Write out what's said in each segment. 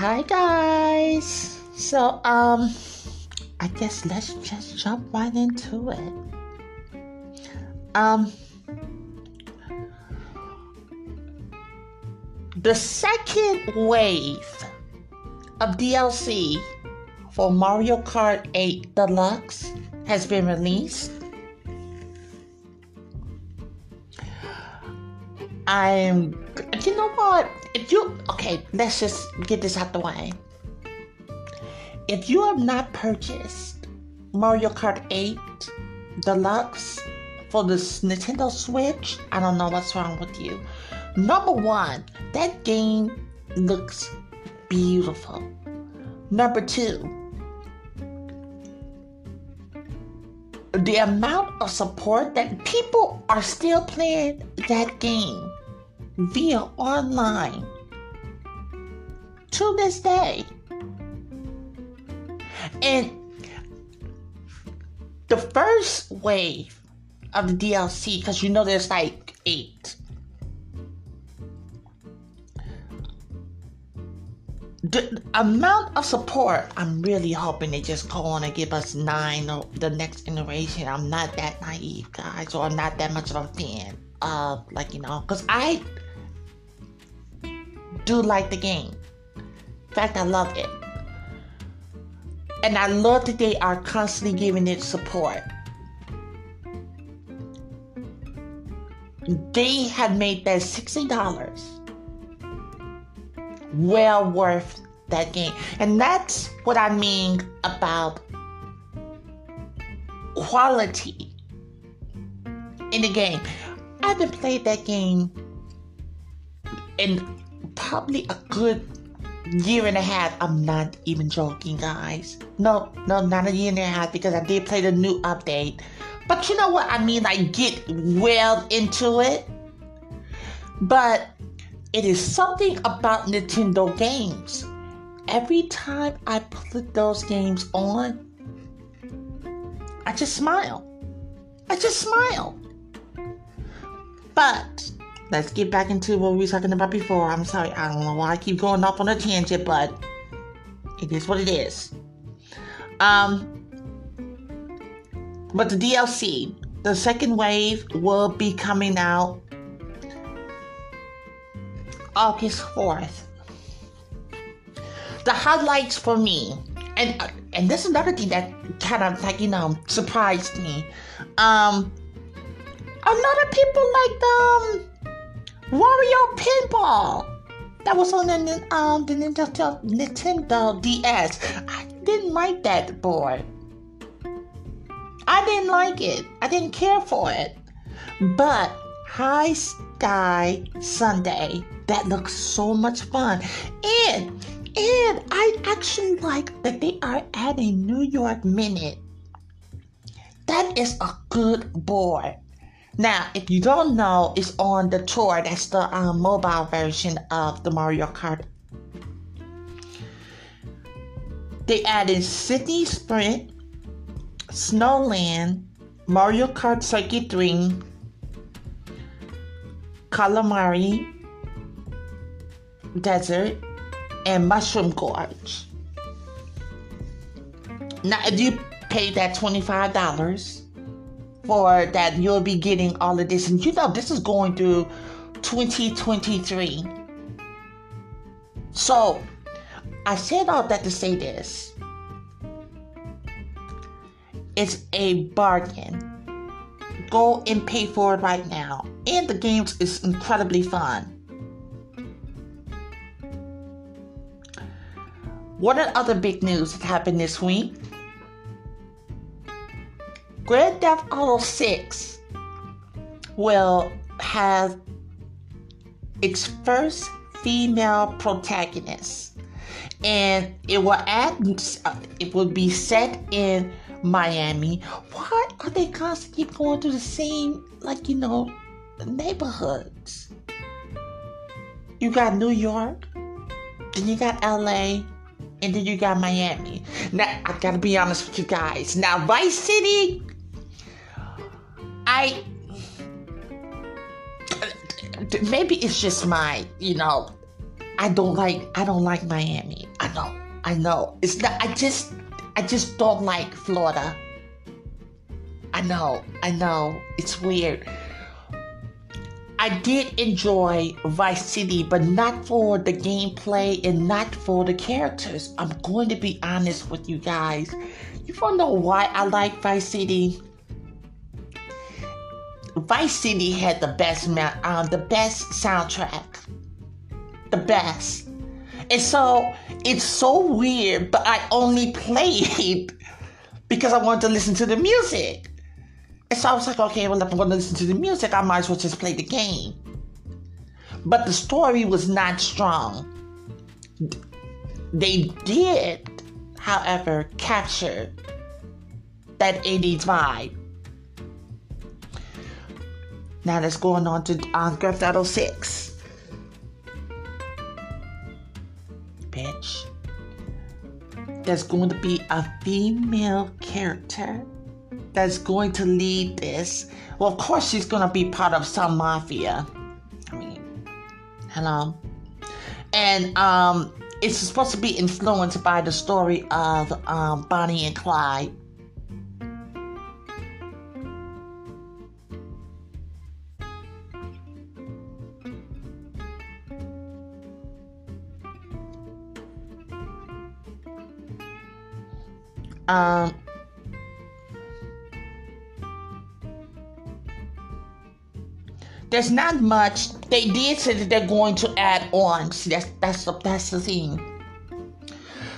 Hi guys. So um I guess let's just jump right into it. Um the second wave of DLC for Mario Kart 8 Deluxe has been released. I'm you know what? If you okay, let's just get this out the way. If you have not purchased Mario Kart 8 Deluxe for the Nintendo Switch, I don't know what's wrong with you. Number one, that game looks beautiful. Number two, the amount of support that people are still playing that game via online to this day. And the first wave of the DLC, because you know there's like eight. The amount of support, I'm really hoping they just go on and give us nine or the next iteration. I'm not that naive, guys, or I'm not that much of a fan of, like, you know, because I do like the game. In fact, I love it. And I love that they are constantly giving it support. They have made that $60 well worth that game. And that's what I mean about quality in the game. I haven't played that game in probably a good year and a half. I'm not even joking, guys. No, no, not a year and a half because I did play the new update. But you know what I mean? I get well into it. But it is something about Nintendo games. Every time I put those games on, I just smile. I just smile. But let's get back into what we were talking about before. I'm sorry, I don't know why I keep going off on a tangent, but it is what it is. Um, but the DLC, the second wave, will be coming out August 4th. The highlights for me, and and this is another thing that kind of like you know surprised me. Um, a lot of people like um Wario Pinball. That was on the um the Nintendo Nintendo DS. I didn't like that board. I didn't like it. I didn't care for it. But High Sky Sundae that looks so much fun. And and I actually like that they are adding New York Minute. That is a good board. Now, if you don't know, it's on the tour. That's the um, mobile version of the Mario Kart. They added Sydney Sprint, Snowland, Mario Kart Circuit 3, Kalimari Desert, and Mushroom Gorge. Now, if you pay that $25 for that, you'll be getting all of this. And you know, this is going through 2023. So, I said all that to say this. It's a bargain. Go and pay for it right now. And the games is incredibly fun. What are other big news that happened this week? Grand Theft Auto 6 will have its first female protagonist and it will add. Uh, it will be set in Miami. Why are they constantly going to the same, like you know, neighborhoods? You got New York, then you got LA, and then you got Miami. Now, I gotta be honest with you guys. Now, Vice City, I. Maybe it's just my, you know, I don't like, I don't like Miami. I know, I know. It's not, I just, I just don't like Florida. I know, I know. It's weird. I did enjoy Vice City, but not for the gameplay and not for the characters. I'm going to be honest with you guys. You wanna know why I like Vice City? Vice City had the best um, the best soundtrack. The best. And so it's so weird, but I only played because I wanted to listen to the music. And so I was like, okay, well, if I'm going to listen to the music, I might as well just play the game. But the story was not strong. They did, however, capture that 80s vibe. Now let's go on to um, Grand Theft Auto 6. Bitch. There's going to be a female character that's going to lead this. Well, of course, she's going to be part of some mafia. I mean, hello. And um, it's supposed to be influenced by the story of um, Bonnie and Clyde. There's not much. They did say that they're going to add on. See, that's that's the that's the thing.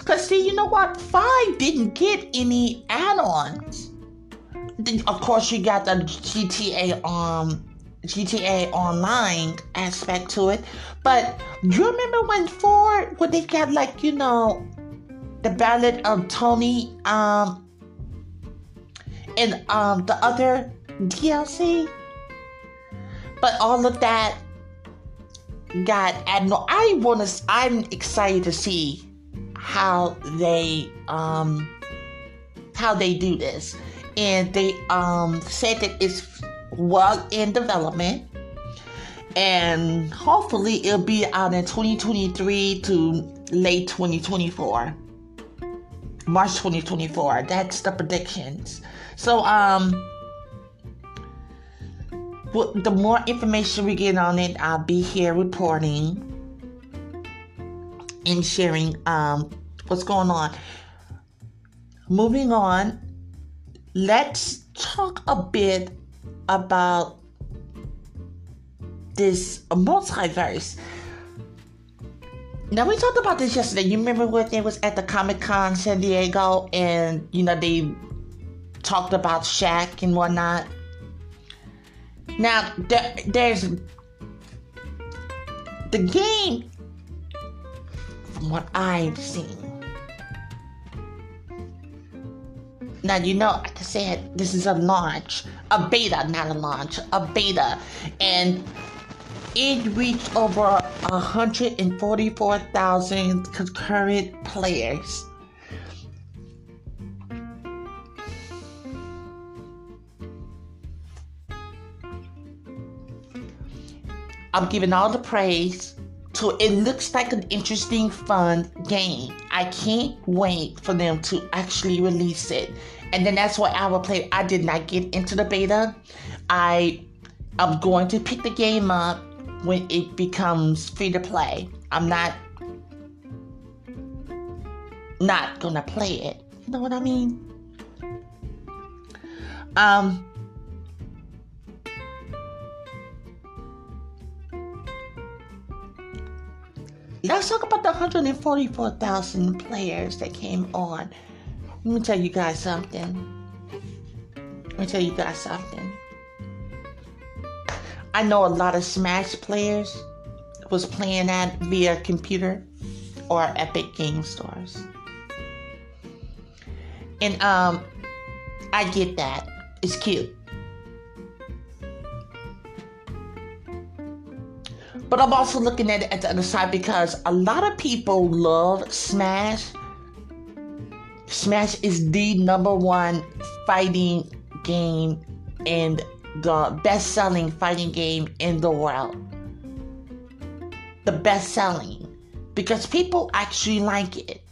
Cause see, you know what? Five didn't get any add-ons. Of course, you got the GTA um GTA Online aspect to it, but do you remember when four, when they got like you know, the Ballad of Tony um and um the other DLC but all of that got admiral. I want to. I'm excited to see how they um how they do this, and they um said that it's well in development, and hopefully it'll be out in 2023 to late 2024. March 2024. That's the predictions. So um well, the more information we get on it, I'll be here reporting and sharing um, what's going on. Moving on, let's talk a bit about this MultiVersus. Now we talked about this yesterday. You remember when it was at the Comic Con San Diego, and you know they talked about Shaq and whatnot. Now, there, there's the game, from what I've seen. Now, you know, I said, this is a launch, a beta, not a launch, a beta. And it reached over 144,000 concurrent players. I'm giving all the praise to it looks like an interesting, fun game. I can't wait for them to actually release it. And then that's what I will play. I did not get into the beta. I am going to pick the game up when it becomes free to play. I'm not not gonna play it. You know what I mean? Um Let's talk about the 144,000 players that came on. Let me tell you guys something. Let me tell you guys something. I know a lot of Smash players was playing at via computer or Epic Game Stores. And um, I get that. It's cute. But I'm also looking at it at the other side because a lot of people love Smash. Smash is the number one fighting game and the best selling fighting game in the world. The best selling. Because people actually like it,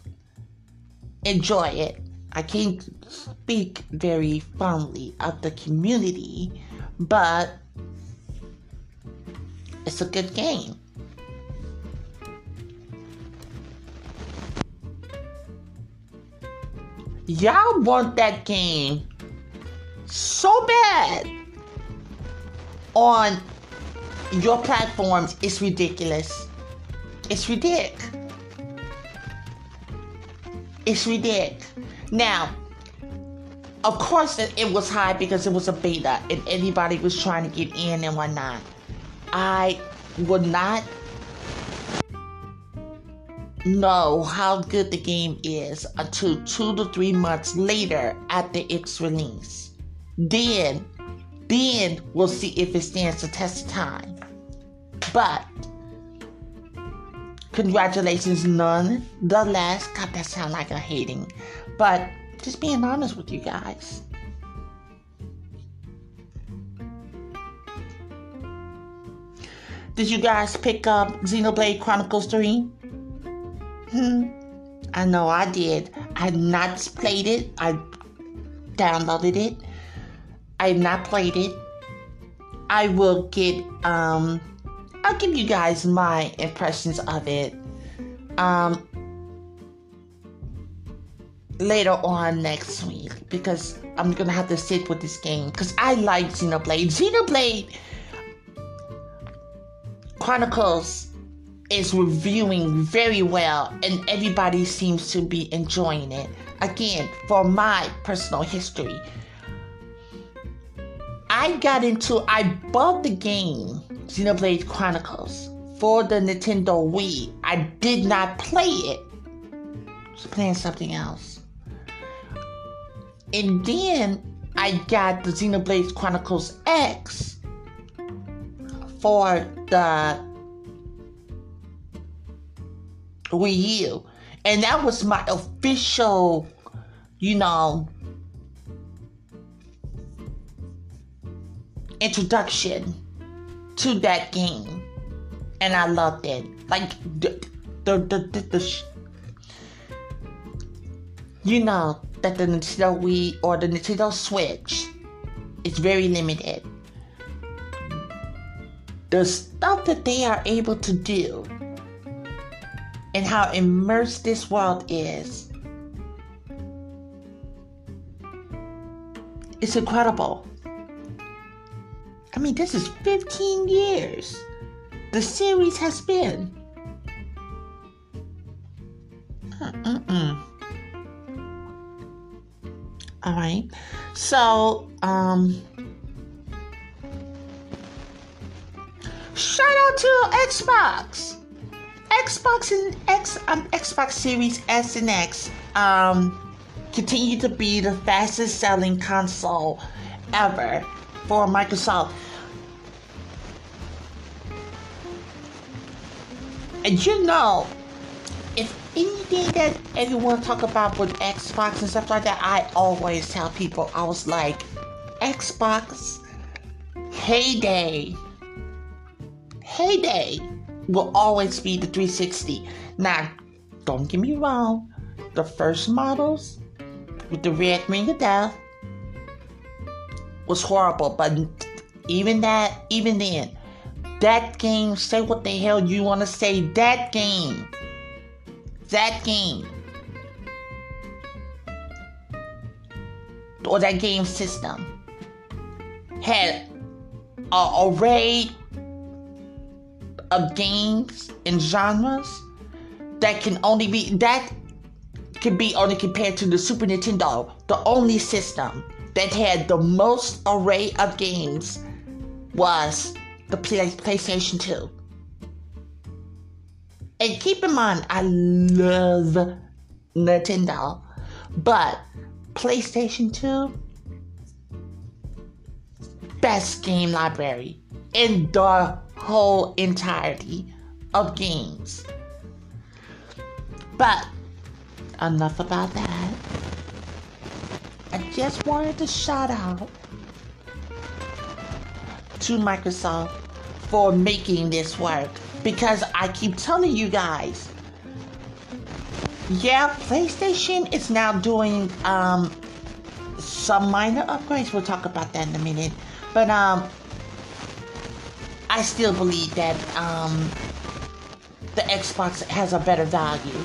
enjoy it. I can't speak very fondly of the community, but it's a good game. Y'all want that game so bad on your platforms. It's ridiculous. It's ridiculous. It's ridiculous. Now, of course, it was high because it was a beta and anybody was trying to get in and whatnot. I would not know how good the game is until two to three months later after its release. Then, then we'll see if it stands the test of time. But congratulations none. the nonetheless. God, that sounds like a hating. But just being honest with you guys. Did you guys pick up Xenoblade Chronicles 3? Hmm. I know I did. I have not played it. I downloaded it. I have not played it. I will get um I'll give you guys my impressions of it. Um later on next week because I'm gonna have to sit with this game because I like Xenoblade. Xenoblade Chronicles is reviewing very well and everybody seems to be enjoying it. Again, for my personal history, I got into, I bought the game Xenoblade Chronicles for the Nintendo Wii. I did not play it. I was playing something else. And then I got the Xenoblade Chronicles X for the Wii U. And that was my official, you know, introduction to that game. And I loved it. Like, the, the, the, the, the you know, that the Nintendo Wii or the Nintendo Switch is very limited the stuff that they are able to do and how immersed this world is it's incredible. I mean this is 15 years the series has been. Mm-mm. all right. So um To Xbox. Xbox and X um, Xbox Series S and X um, continue to be the fastest selling console ever for Microsoft. And you know, if anything that everyone talk about with Xbox and stuff like that, I always tell people I was like, Xbox heyday heyday will always be the 360. Now, don't get me wrong, the first models with the red ring of death was horrible, but even that, even then, that game, say what the hell you want to say, that game, that game, or that game system had an array of games and genres that can only be that can be only compared to the Super Nintendo, the only system that had the most array of games was the Play- PlayStation 2. And keep in mind, I love Nintendo, but PlayStation 2, best game library in the whole entirety of games. But enough about that. I just wanted to shout out to Microsoft for making this work because I keep telling you guys yeah, PlayStation is now doing um, some minor upgrades. We'll talk about that in a minute. But um, I still believe that um, the Xbox has a better value.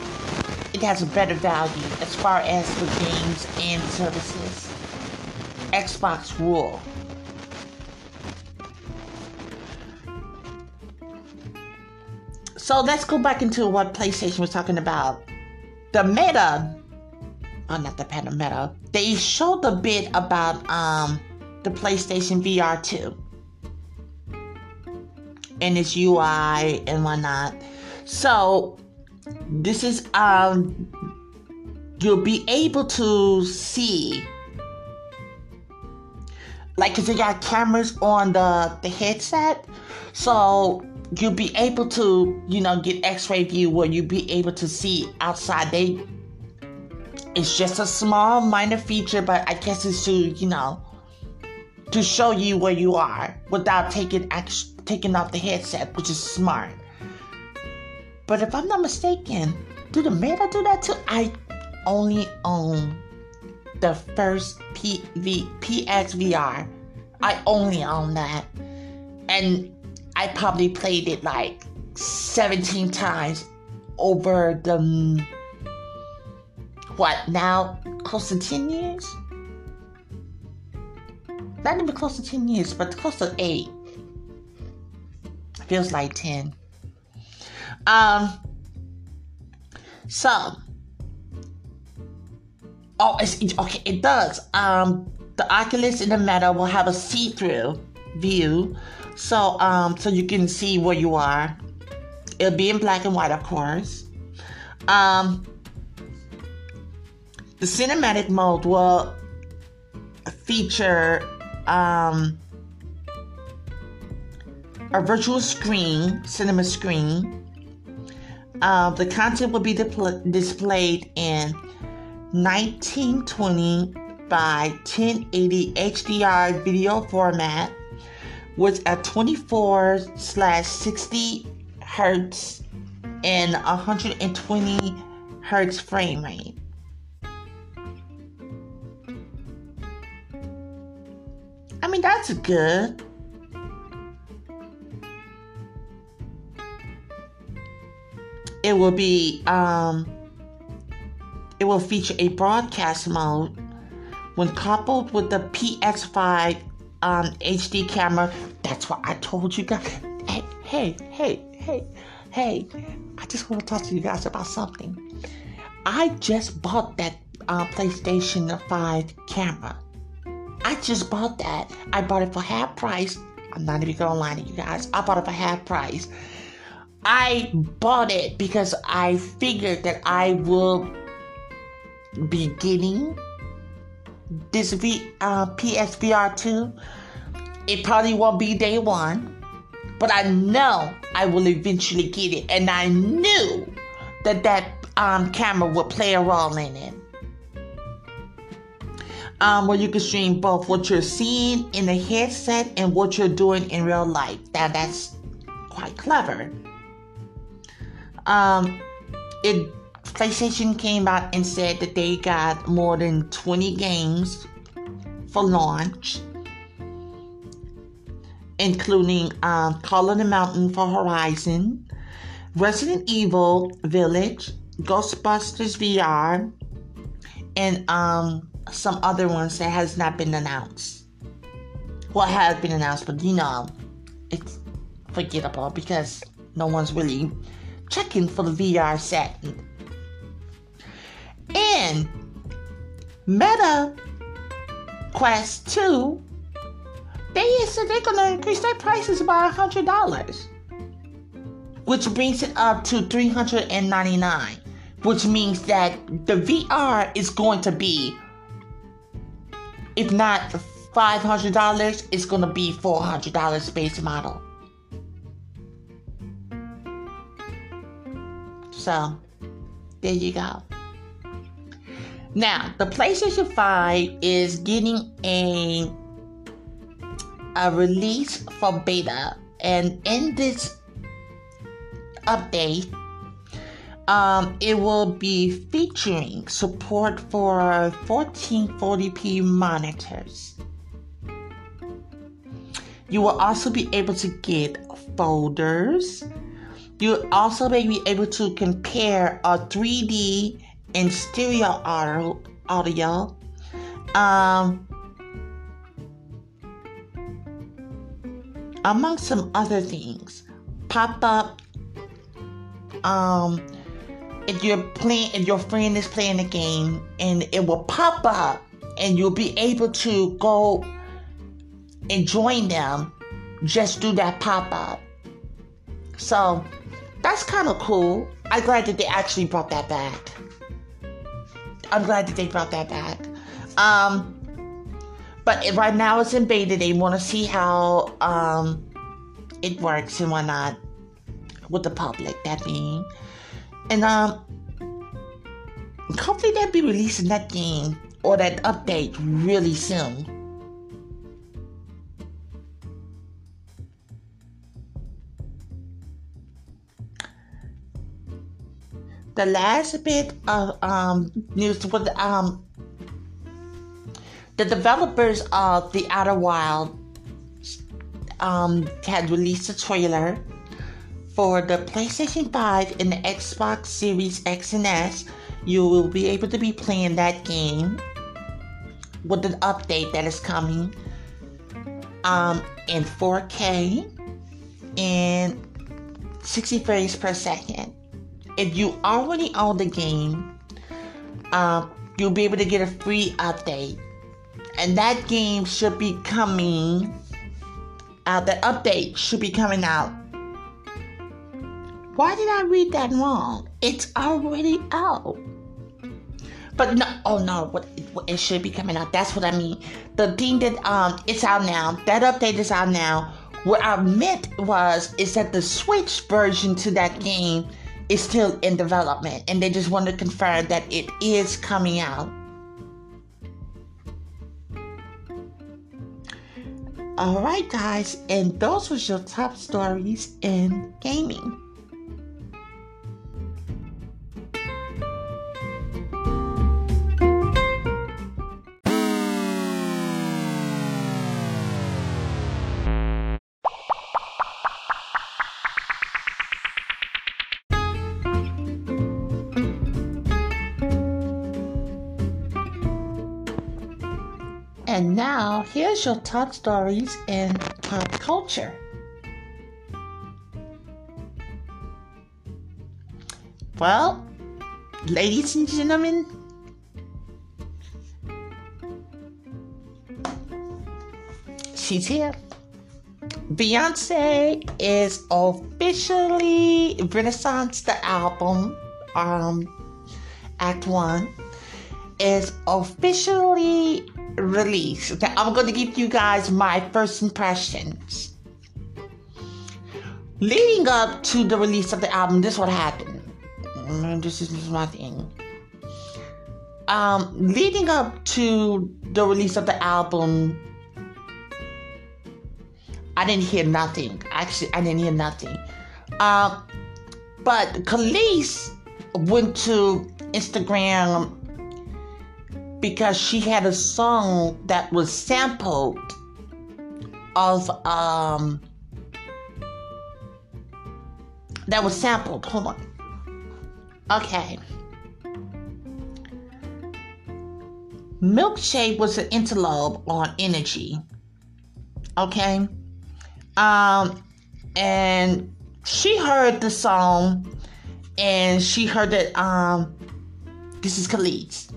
It has a better value as far as for games and services. Xbox rule. So let's go back into what PlayStation was talking about. The meta, oh not the meta, meta. They showed a bit about um the PlayStation VR 2 and its UI and whatnot. So this is um you'll be able to see like cause they got cameras on the the headset so you'll be able to you know get x-ray view where you'll be able to see outside they it's just a small minor feature but i guess it's to you know to show you where you are without taking taking off the headset which is smart but if I'm not mistaken, do the Meta do that too? I only own the first PV. I only own that. And I probably played it like 17 times over the what now close to 10 years not even close to 10 years but close to 8 feels like 10 um. So. Oh, it's okay. It does. Um, the Oculus in the Meta will have a see-through view, so um, so you can see where you are. It'll be in black and white, of course. Um, the cinematic mode will feature um, a virtual screen, cinema screen, uh, the content will be displayed in 1920 by 1080 HDR video format with a 24 slash 60 hertz and 120 hertz frame rate. I mean, that's good. it will be um, it will feature a broadcast mode when coupled with the PS5 um, HD camera. That's what I told you guys. Hey, hey, hey, hey, hey! I just want to talk to you guys about something. I just bought that uh, PlayStation 5 camera. I just bought that. I bought it for half price. I'm not even gonna lie to you guys. I bought it for half price. I bought it because I figured that I will be getting this v, uh, PSVR 2. It probably won't be day one, but I know I will eventually get it. And I knew that that um, camera would play a role in it. Um, where you can stream both what you're seeing in the headset and what you're doing in real life. Now that's quite clever um, it PlayStation came out and said that they got more than 20 games for launch, including um, Call of the Mountain for Horizon, Resident Evil Village, Ghostbusters VR, and um, some other ones that has not been announced. Well, has been announced, but you know, it's forgettable because no one's really checking for the VR set. And Meta Quest 2, they said they're gonna increase their prices by a hundred dollars. which brings it up to 399 which means that the VR is going to be if not $500, it's to be $400 space model. So, there you go. Now, the PlayStation 5 is getting a a release for beta, and in this update, um, it will be featuring support for 1440p monitors. You will also be able to get folders. You'll also be able to compare a 3D and stereo audio. Um, among some other things, pop up um, if you're playing if your friend is playing a game and it will pop up and you'll be able to go and join them just do that pop-up so that's kind of cool. I'm glad that they actually brought that back. I'm glad that they brought that back. Um but right now it's in beta. They want to see how um it works and whatnot with the public that being and um, hopefully they'll be releasing that game or that update really soon. The last bit of um, news was um, the developers of The Outer Wild um, had released a trailer for the PlayStation 5 and the Xbox Series X and S, you will be able to be playing that game with an update that is coming um, in 4K and 60 frames per second. If you already own the game, uh, you'll be able to get a free update. And that game should be coming out, the update should be coming out why did I read that wrong? It's already out. But no, oh no, what, it should be coming out. That's what I mean. The thing that um, it's out now. That update is out now. What I meant was is that the Switch version to that game is still in development, and they just want to confirm that it is coming out. All right, guys, and those was your top stories in gaming. And now, here's your top stories in pop culture. Well, ladies and gentlemen, she's here. Beyonce is officially Renaissance the album, um, Act One, is officially release. Now, I'm going to give you guys my first impressions. Leading up to the release of the album, this is what happened. Mm, this is, this is my thing. Um, leading up to the release of the album, I didn't hear nothing. Actually, I didn't hear nothing. Um, but Kelis went to Instagram because she had a song that was sampled of um that was sampled. Hold on. Okay. Milkshake was an interlude on energy. Okay. Um and she heard the song and she heard that um this is Kelis.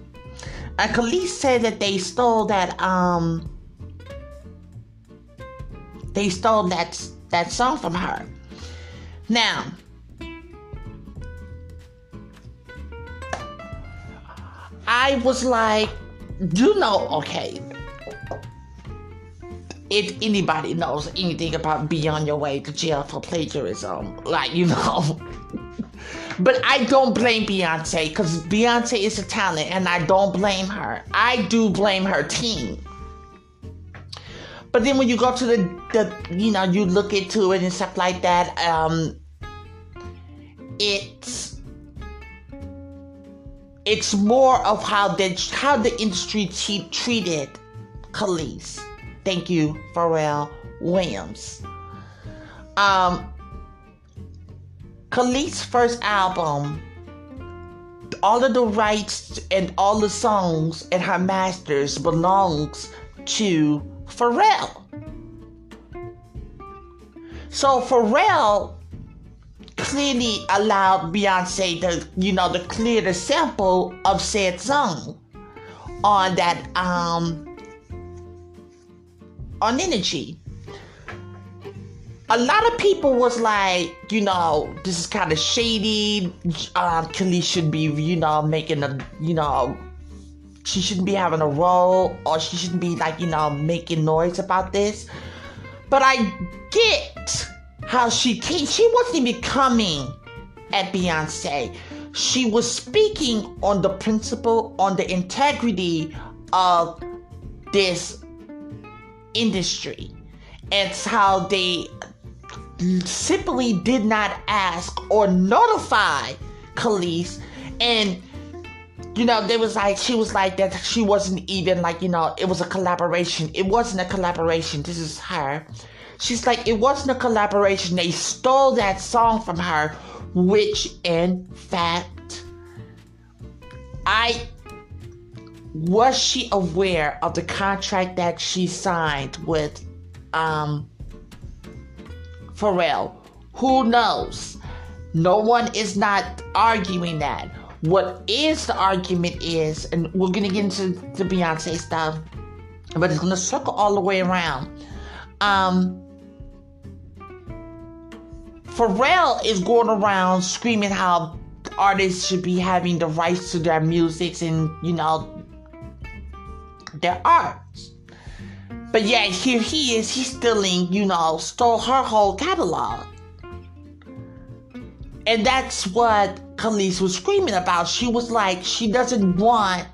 Like Kelis said that they stole that um they stole that that song from her. Now I was like, you know, okay. If anybody knows anything about Beyond Your Way to Jail for plagiarism, like you know but I don't blame Beyonce because Beyonce is a talent and I don't blame her. I do blame her team. But then when you go to the, the you know, you look into it and stuff like that, um, it's it's more of how the how the industry t- treated Kelis. Thank you, Pharrell Williams. Um, Kelis' first album, all of the rights and all the songs and her masters belongs to Pharrell. So Pharrell clearly allowed Beyonce to, you know, to clear the sample of said song on that um on energy. A lot of people was like, you know, this is kind of shady. Um, should be, you know, making a, you know, she shouldn't be having a role or she shouldn't be like, you know, making noise about this. But I get how she came. She wasn't even coming at Beyonce. She was speaking on the principle, on the integrity of this industry. It's how they simply did not ask or notify Kelis and you know, there was like she was like that she wasn't even like, you know, it was a collaboration. It wasn't a collaboration. This is her. She's like, it wasn't a collaboration. They stole that song from her, which in fact I was she aware of the contract that she signed with um Pharrell? Who knows? No one is not arguing that. What is the argument is, and we're gonna get into the Beyonce stuff, but it's gonna circle all the way around. Um, Pharrell is going around screaming how artists should be having the rights to their music and you know their art. But yet here he is, he's stealing, you know, stole her whole catalog. And that's what Kelis was screaming about. She was like, she doesn't want,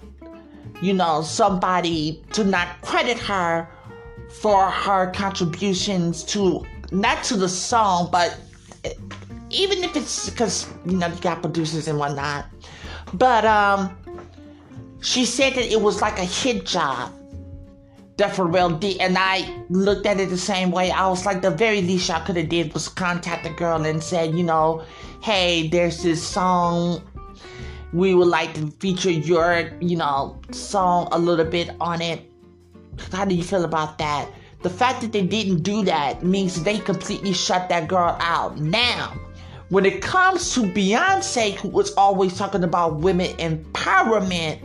you know, somebody to not credit her for her contributions to, not to the song, but even if it's because, you know, you got producers and whatnot. But, um, she said that it was like a hit job Pharrell did, and I looked at it the same way. I was like, the very least I could have did was contact the girl and said, you know, hey, there's this song. We would like to feature your, you know, song a little bit on it. How do you feel about that? The fact that they didn't do that means they completely shut that girl out. Now, when it comes to Beyonce, who was always talking about women empowerment,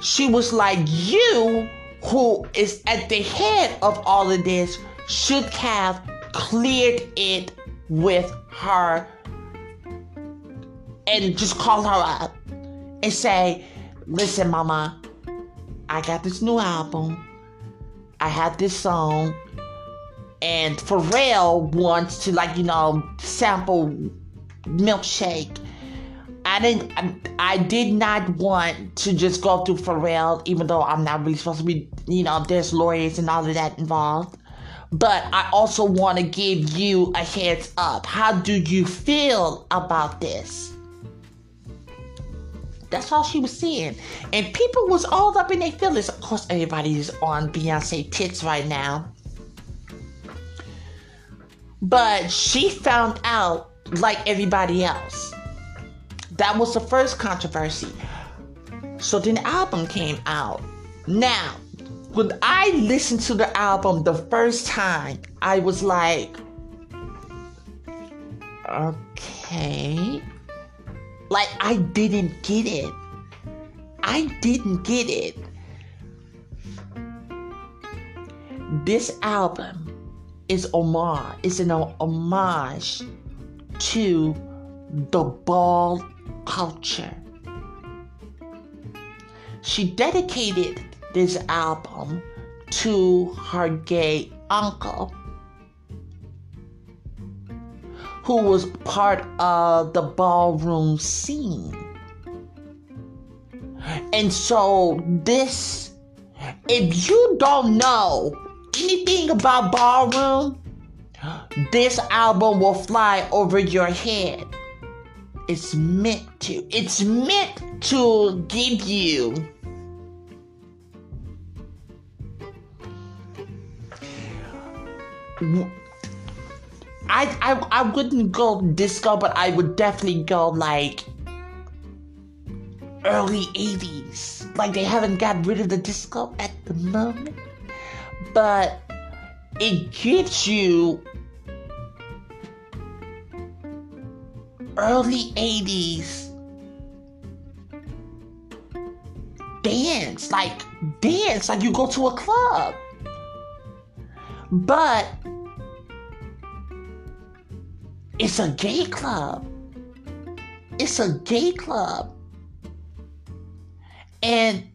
she was like, You, who is at the head of all of this, should have cleared it with her and just call her up and say, listen, mama, I got this new album. I have this song. And Pharrell wants to, like, you know, sample milkshake. I didn't, I, I did not want to just go through Pharrell, even though I'm not really supposed to be, you know, there's lawyers and all of that involved. But I also want to give you a heads up. How do you feel about this? That's all she was saying. And people was all up in their feelings. Of course, everybody's on Beyonce tits right now. But she found out like everybody else. That was the first controversy. So then the album came out. Now, when I listened to the album the first time, I was like, okay. Like, I didn't get it. I didn't get it. This album is homage, it's an homage to the ball culture. she dedicated this album to her gay uncle who was part of the ballroom scene. And so, this, if you don't know anything about ballroom, this album will fly over your head. It's meant to. It's meant to give you I, I I wouldn't go disco, but I would definitely go like early 80s. Like they haven't got rid of the disco at the moment. But it gives you early 80s dance, like dance, like you go to a club. But it's a gay club. It's a gay club. And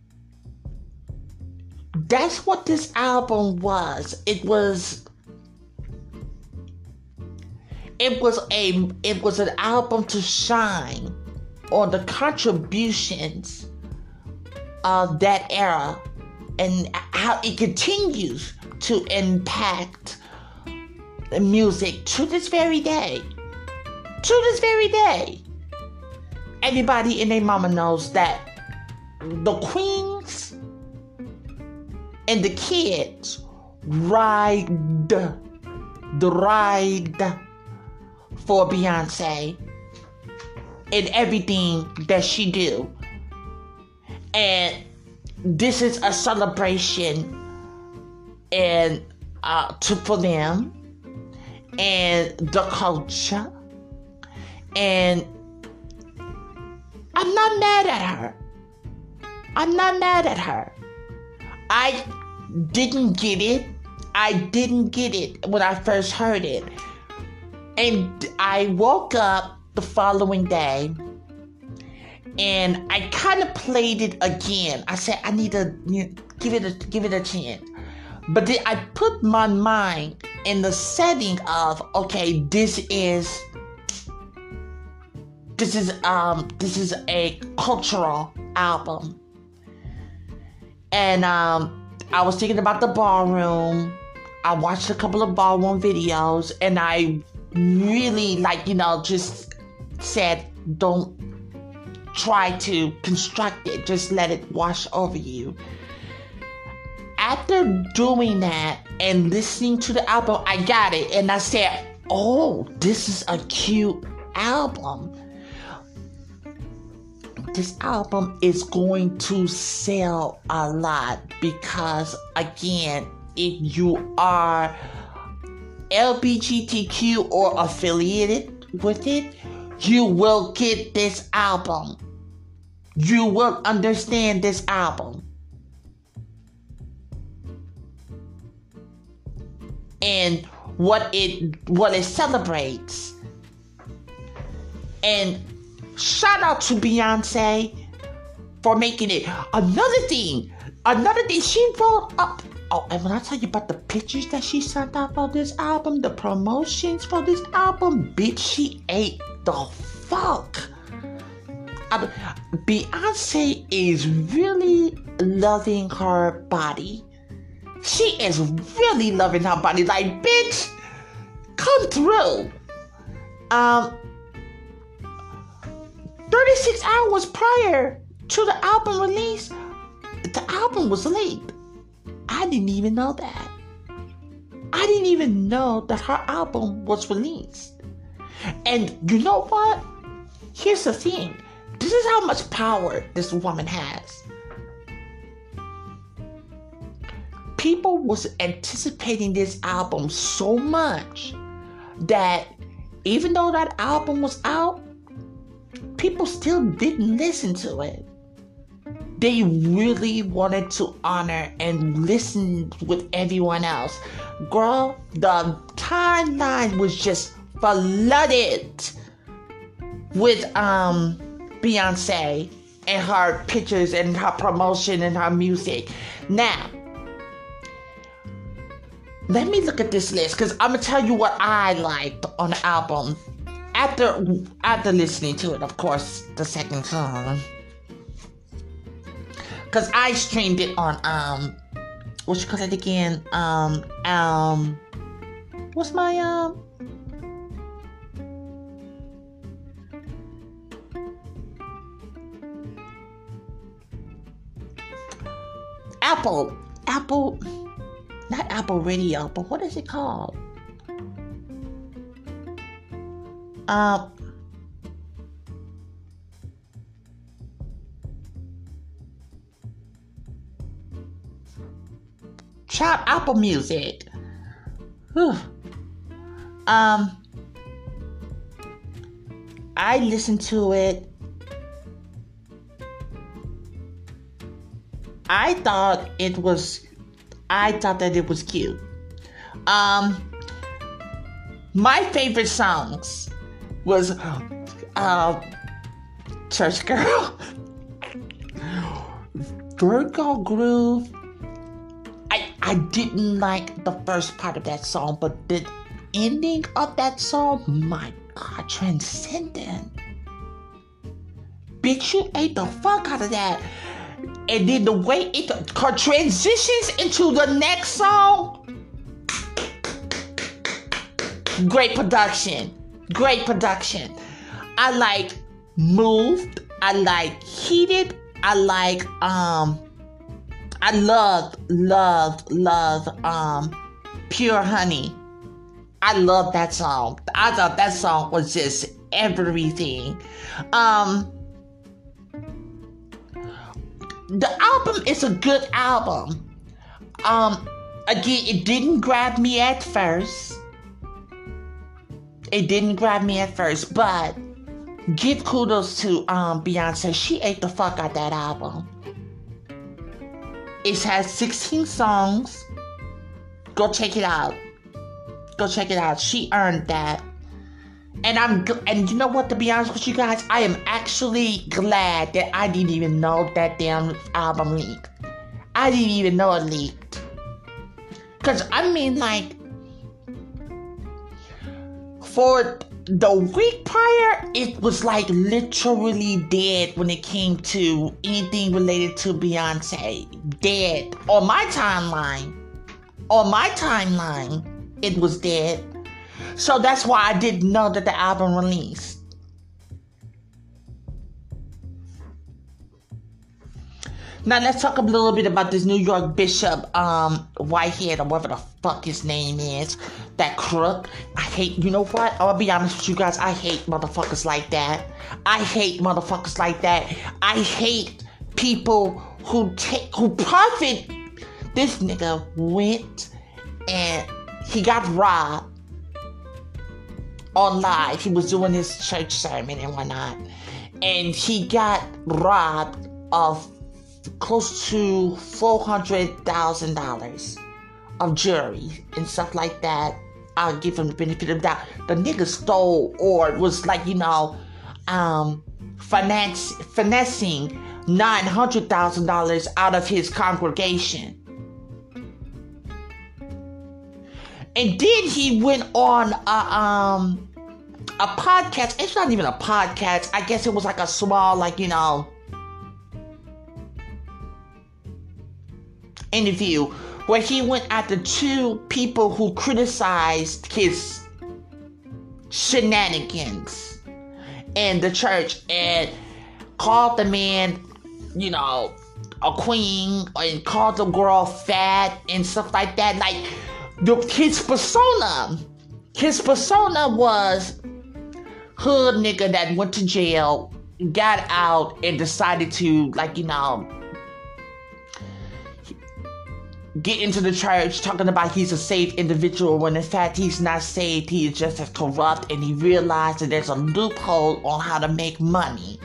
that's what this album was. It was it was a it was an album to shine on the contributions of that era and how it continues to impact the music to this very day. To this very day. Everybody and their mama knows that the queens and the kids ride the ride for Beyonce in everything that she do. And this is a celebration and uh, to for them and the culture. And I'm not mad at her. I'm not mad at her. I didn't get it. I didn't get it when I first heard it. And I woke up the following day and I kind of played it again. I said I need to give it a give it a chance. But then I put my mind in the setting of okay, this is this is um this is a cultural album. And um I was thinking about the ballroom. I watched a couple of ballroom videos and I really like, you know, just said don't try to construct it, just let it wash over you after doing that and listening to the album, I got it. And I said, oh, this is a cute album. This album is going to sell a lot because, again, if you are LGBTQ or affiliated with it, you will get this album. You will understand this album. and what it what it celebrates. And shout out to Beyonce for making it. Another thing, another thing she wrote up. Oh, and when I tell you about the pictures that she sent out for this album, the promotions for this album, bitch, she ate the fuck. I Beyonce is really loving her body she is really loving her body. Like, bitch, come through. Um, 36 hours prior to the album release, the album was leaked. I didn't even know that. I didn't even know that her album was released. And you know what? Here's the thing this is how much power this woman has. people was anticipating this album so much that even though that album was out, people still didn't listen to it. They really wanted to honor and listen with everyone else. Girl, the timeline was just flooded with um Beyonce and her pictures and her promotion and her music. Now, let me look at this list because I'm gonna tell you what I liked on the album after after listening to it. Of course, the second song because I streamed it on um, what you call it again? Um, um, what's my um. Apple, Apple, not Apple Radio, but what is it called? Uh, Apple Music. Whew. Um, I listened to it. I thought it was, I thought that it was cute. Um, my favorite songs was, uh, Church Girl, Virgo Groove, I didn't like the first part of that song, but the ending of that song, my God, transcendent. Bitch, you ate the fuck out of that. And then the way it transitions into the next song, great production. Great production. I like moved. I like heated. I like um I loved, loved, loved um Pure Honey. I love that song. I thought that song was just everything. Um the album is a good album. Um again, it didn't grab me at first. It didn't grab me at first, but give kudos to um Beyonce. She ate the fuck out that album. It has 16 songs. Go check it out. Go check it out. She earned that. And I'm and you know what? To be honest with you guys, I am actually glad that I didn't even know that damn album leaked. I didn't even know it leaked. Cause I mean, like, for the week prior, it was like literally dead when it came to anything related to Beyonce. Dead. On my timeline, on my timeline, it was dead. So that's why I didn't know that the album released. Now let's talk a little bit about this New York Bishop, um, Whitehead or whatever the fuck his name is. That crook. I hate. You know what? I'll be honest with you guys. I hate motherfuckers like that. I hate motherfuckers like that. I hate people who take who profit. This nigga went and he got robbed on live. He was doing his church sermon and whatnot, and he got robbed of close to four hundred thousand dollars of jewelry and stuff like that. I'll give him the benefit of doubt. The nigga stole or was like, you know, um, finance finessing nine hundred thousand dollars out of his congregation. And then he went on a um a podcast. It's not even a podcast. I guess it was like a small, like, you know, interview where he went after two people who criticized his shenanigans in the church and called the man, you know, a queen and called the girl fat and stuff like that. Like the, his persona, his persona was hood nigga that went to jail, got out, and decided to like you know get into the church talking about he's a saved individual when in fact he's not saved, he is just as corrupt and he realized that there's a loophole on how to make money.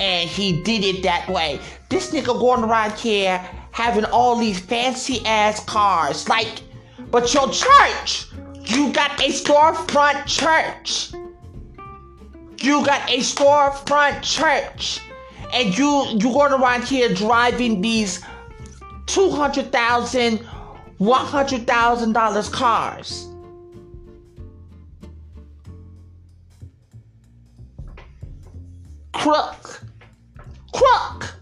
And he did it that way. This nigga going around here having all these fancy ass cars. Like, but your church, you got a storefront church. You got a storefront church. and you you going around here driving these two hundred thousand, one hundred thousand dollars cars. Crook, crook,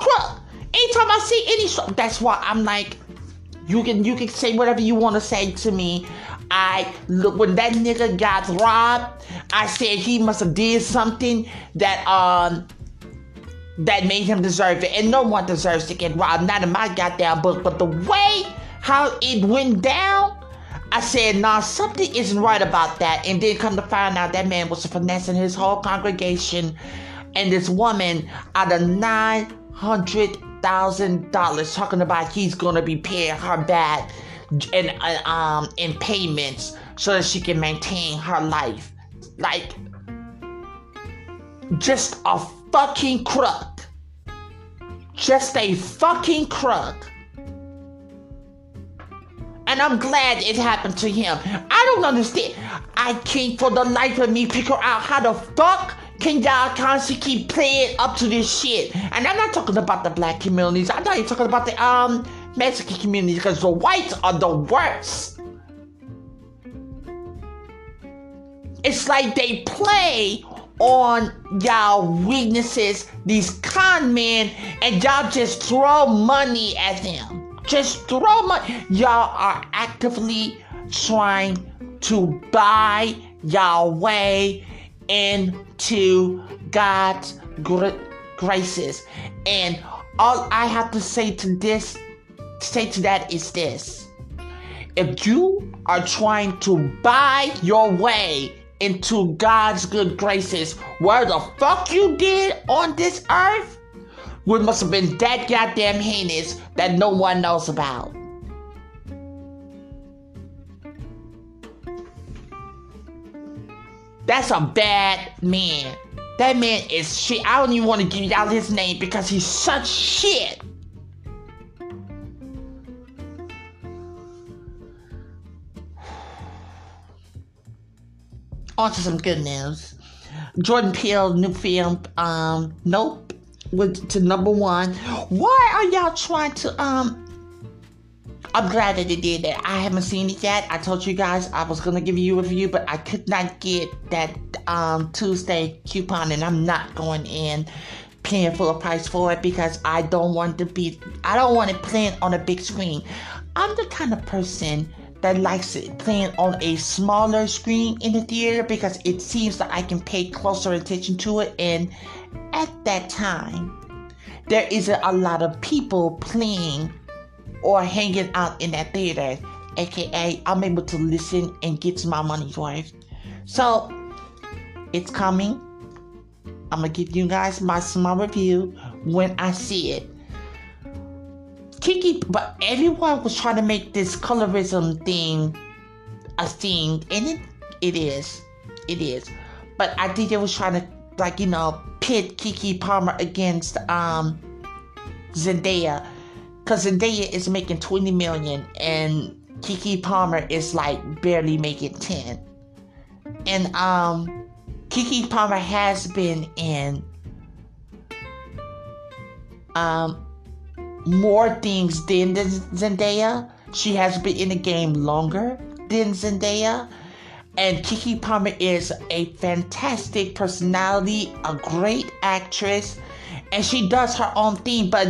crook. Anytime I see any, that's why I'm like, you can you can say whatever you want to say to me. I look when that nigga got robbed. I said he must have did something that um that made him deserve it, and no one deserves to get robbed. Not in my goddamn book, but the way how it went down. I said, nah, something isn't right about that. And then come to find out that man was finessing his whole congregation and this woman out of nine hundred thousand dollars talking about he's gonna be paying her back uh, um in payments so that she can maintain her life. Like just a fucking crook. Just a fucking crook. And I'm glad it happened to him. I don't understand. I can't for the life of me figure out how the fuck can y'all constantly keep playing up to this shit? And I'm not talking about the black communities. I'm not even talking about the um Mexican communities because the whites are the worst. It's like they play on y'all weaknesses, these con men, and y'all just throw money at them. Just throw money. Y'all are actively trying to buy way into God's graces. And all I have to say to this, say to that is this. If you are trying to buy your way into God's good graces, where the fuck you did on this earth, would must have been that goddamn heinous that no one knows about. That's a bad man. That man is shit. I don't even want to give y'all his name because he's such shit. On to some good news. Jordan Peele new film, um, Nope, went to number one. Why are y'all trying to um I'm glad that they did that. I haven't seen it yet. I told you guys I was gonna give you a review, but I could not get that um, Tuesday coupon, and I'm not going in paying full price for it because I don't want to be. I don't want it playing on a big screen. I'm the kind of person that likes it playing on a smaller screen in the theater because it seems that I can pay closer attention to it, and at that time, there isn't a lot of people playing or hanging out in that theater, aka I'm able to listen and get my money's worth. So it's coming. I'm gonna give you guys my small review when I see it. Keke, but everyone was trying to make this colorism thing a thing, and it it is, it is. But I think they was trying to like you know pit Keke Palmer against um Zendaya because Zendaya is making 20 million and Keke Palmer is like barely making 10. And um Keke Palmer has been in um more things than Zendaya. She has been in the game longer than Zendaya. And Keke Palmer is a fantastic personality, a great actress, and she does her own thing, but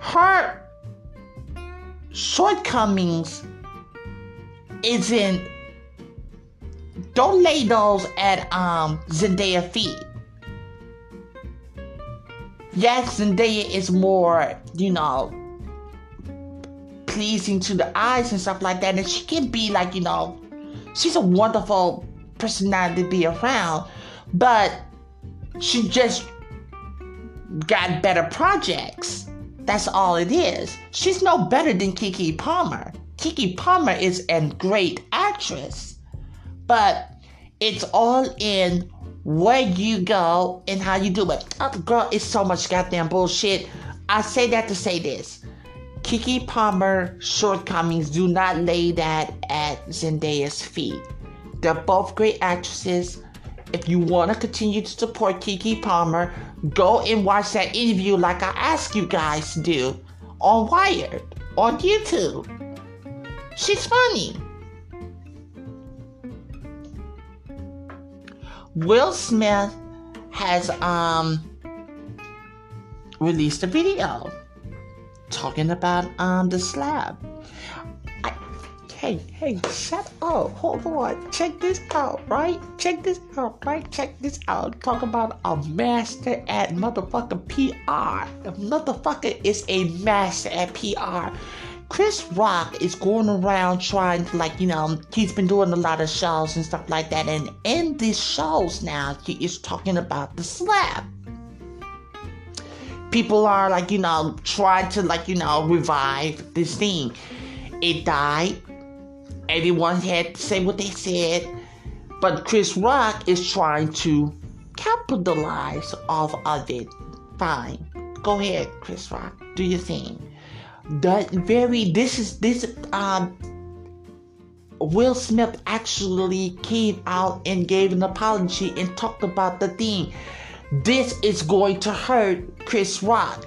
her shortcomings isn't don't lay those at um Zendaya feet. Yes, Zendaya is more, you know, pleasing to the eyes and stuff like that, and she can be like, you know, she's a wonderful personality to be around, but she just got better projects. That's all it is. She's no better than Keke Palmer. Keke Palmer is a great actress, but it's all in where you go and how you do it. Oh, girl, it's so much goddamn bullshit. I say that to say this. Keke Palmer shortcomings do not lay that at Zendaya's feet. They're both great actresses if you want to continue to support Keke Palmer, go and watch that interview like I asked you guys to do on Wired on YouTube. She's funny. Will Smith has um released a video talking about um the slab. I, hey, hey, shut up. Hold on. Check this out, right? Check this out, right? Check this out. Talk about a master at motherfucking PR. The motherfucker is a master at PR. Chris Rock is going around trying to, like, you know, he's been doing a lot of shows and stuff like that. And in these shows now, he is talking about the slap. People are, like, you know, trying to, like, you know, revive this thing. It died. Everyone had to say what they said. But Chris Rock is trying to capitalize off of it. Fine. Go ahead, Chris Rock. Do your thing that very this is this um Will Smith actually came out and gave an apology and talked about the thing. This is going to hurt Chris Rock.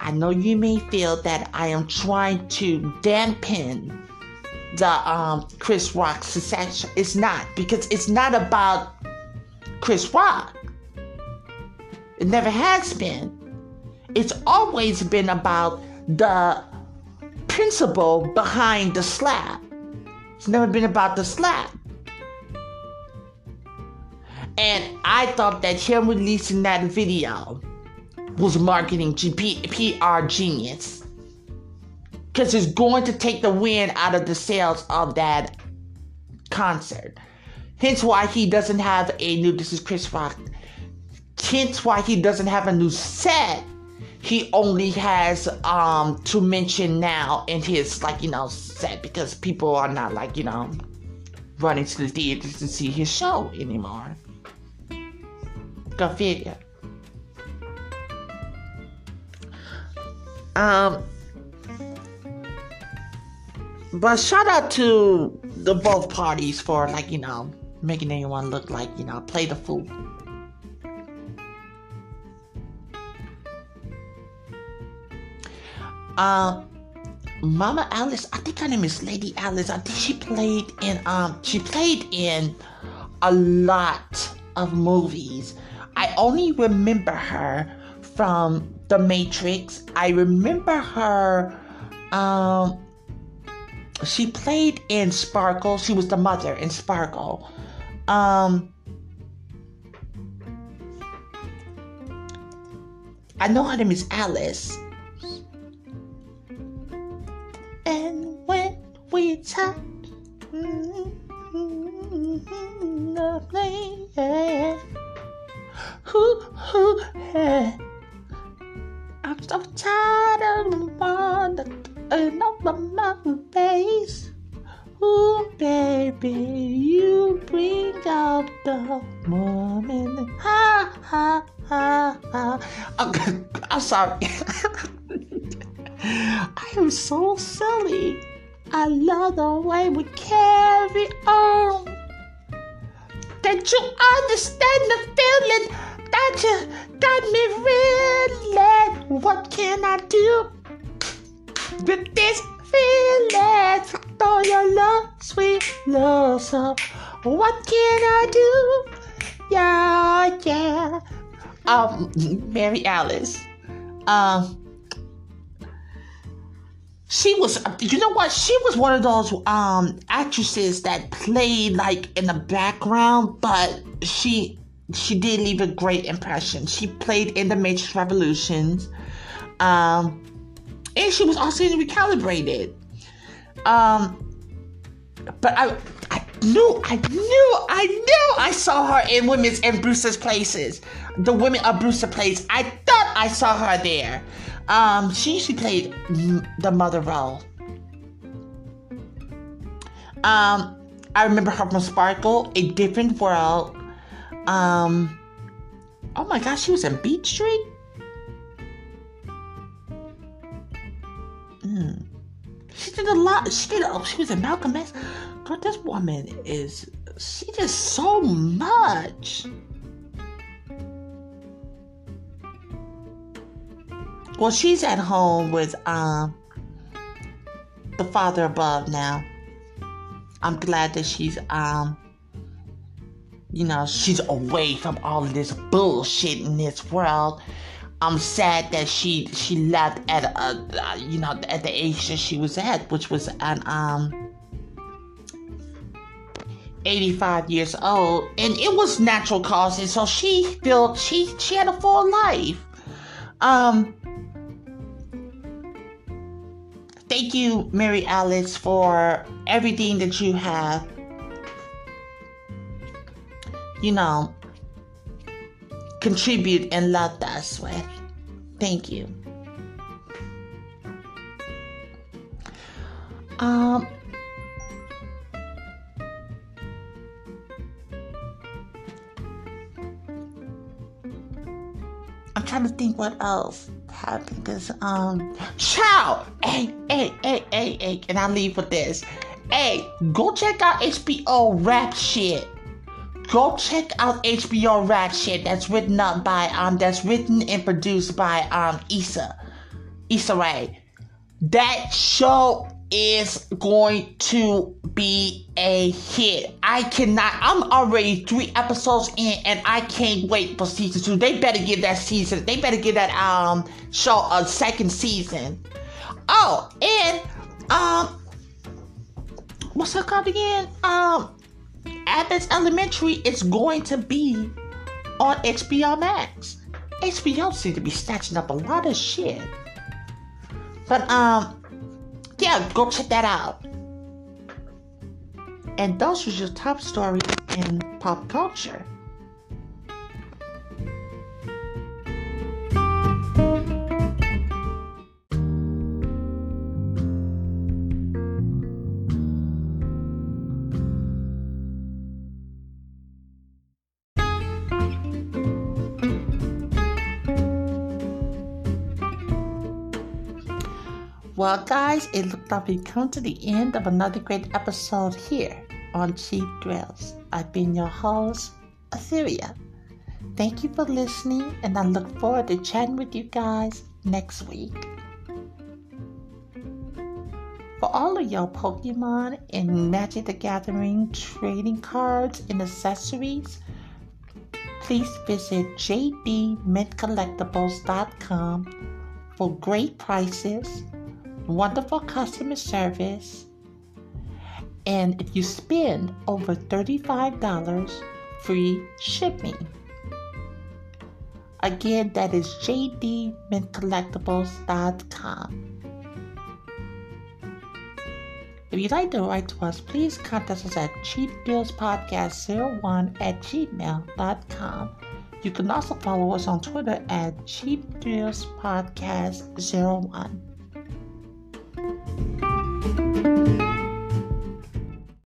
I know you may feel that I am trying to dampen the um, Chris Rock success. It's not because it's not about Chris Rock. It never has been. It's always been about the principle behind the slap. It's never been about the slap. And I thought that him releasing that video was marketing PR genius. Because it's going to take the wind out of the sales of that concert. Hence why he doesn't have a new, this is Chris Rock. Hence why he doesn't have a new set he only has um to mention now in his like you know set because people are not like you know running to the theaters to see his show anymore. Figure. Um, but shout out to the both parties for like you know making anyone look like you know play the fool. Uh, Mama Alice, I think her name is Lady Alice. I think she played in um she played in a lot of movies. I only remember her from The Matrix. I remember her um she played in Sparkle. She was the mother in Sparkle. Um I know her name is Alice. And when we touch the flame, yeah. I'm so tired of the that ain't on my face. Ooh, baby, you bring out the moment. Ha, ha, ha, ha. I'm, I'm sorry. I am so silly. I love the way we carry on. That you understand the feeling you got me really. What can I do with this feeling? Oh, your love, sweet love, so what can I do? Yeah, yeah. Um, Mary Alice. Um, she was you know what she was one of those um actresses that played like in the background but she she did leave a great impression she played in the matrix revolutions um and she was also in recalibrated um but i i knew i knew i knew i saw her in women's in brewster's places the women of brewster place i thought i saw her there um, she usually played the mother role. Um, I remember her from Sparkle, A Different World. Um, oh my gosh, she was in Beat Street. Mm. She did a lot. She did. Oh, she was in Malcolm X. God, this woman is she just so much. Well, she's at home with um the Father above now. I'm glad that she's um you know, she's away from all of this bullshit in this world. I'm sad that she she left at a, uh, you know at the age that she was at, which was an um 85 years old, and it was natural causes. So she felt she she had a full life. Um, thank you, Mary Alice, for everything that you have. You know, contribute and loved us with. Thank you. Um, I'm trying to think what else happened because um child hey hey hey hey hey and I leave with this hey go check out HBO rap shit go check out HBO Ratchet that's written up by um that's written and produced by um Issa Issa Rae. That show is going to be a hit. I cannot. I'm already three episodes in, and I can't wait for season two. They better give that season. They better give that um show a second season. Oh, and um, what's it called again? Um, Abbott's Elementary is going to be on HBO Max. HBO seems to be snatching up a lot of shit. But um, yeah, go check that out. And those were your top stories in pop culture. Well, guys, it looks like we've come to the end of another great episode here on Cheap Thrills. I've been your host, Etheria. Thank you for listening, and I look forward to chatting with you guys next week. For all of your Pokemon and Magic the Gathering trading cards and accessories, please visit jdmintcollectibles.com for great prices wonderful customer service, and if you spend over $35, free shipping. Again, that is jdmintcollectibles.com. If you'd like to write to us, please contact us at cheapthrillspodcast01 at gmail.com. You can also follow us on Twitter at cheapthrillspodcast01.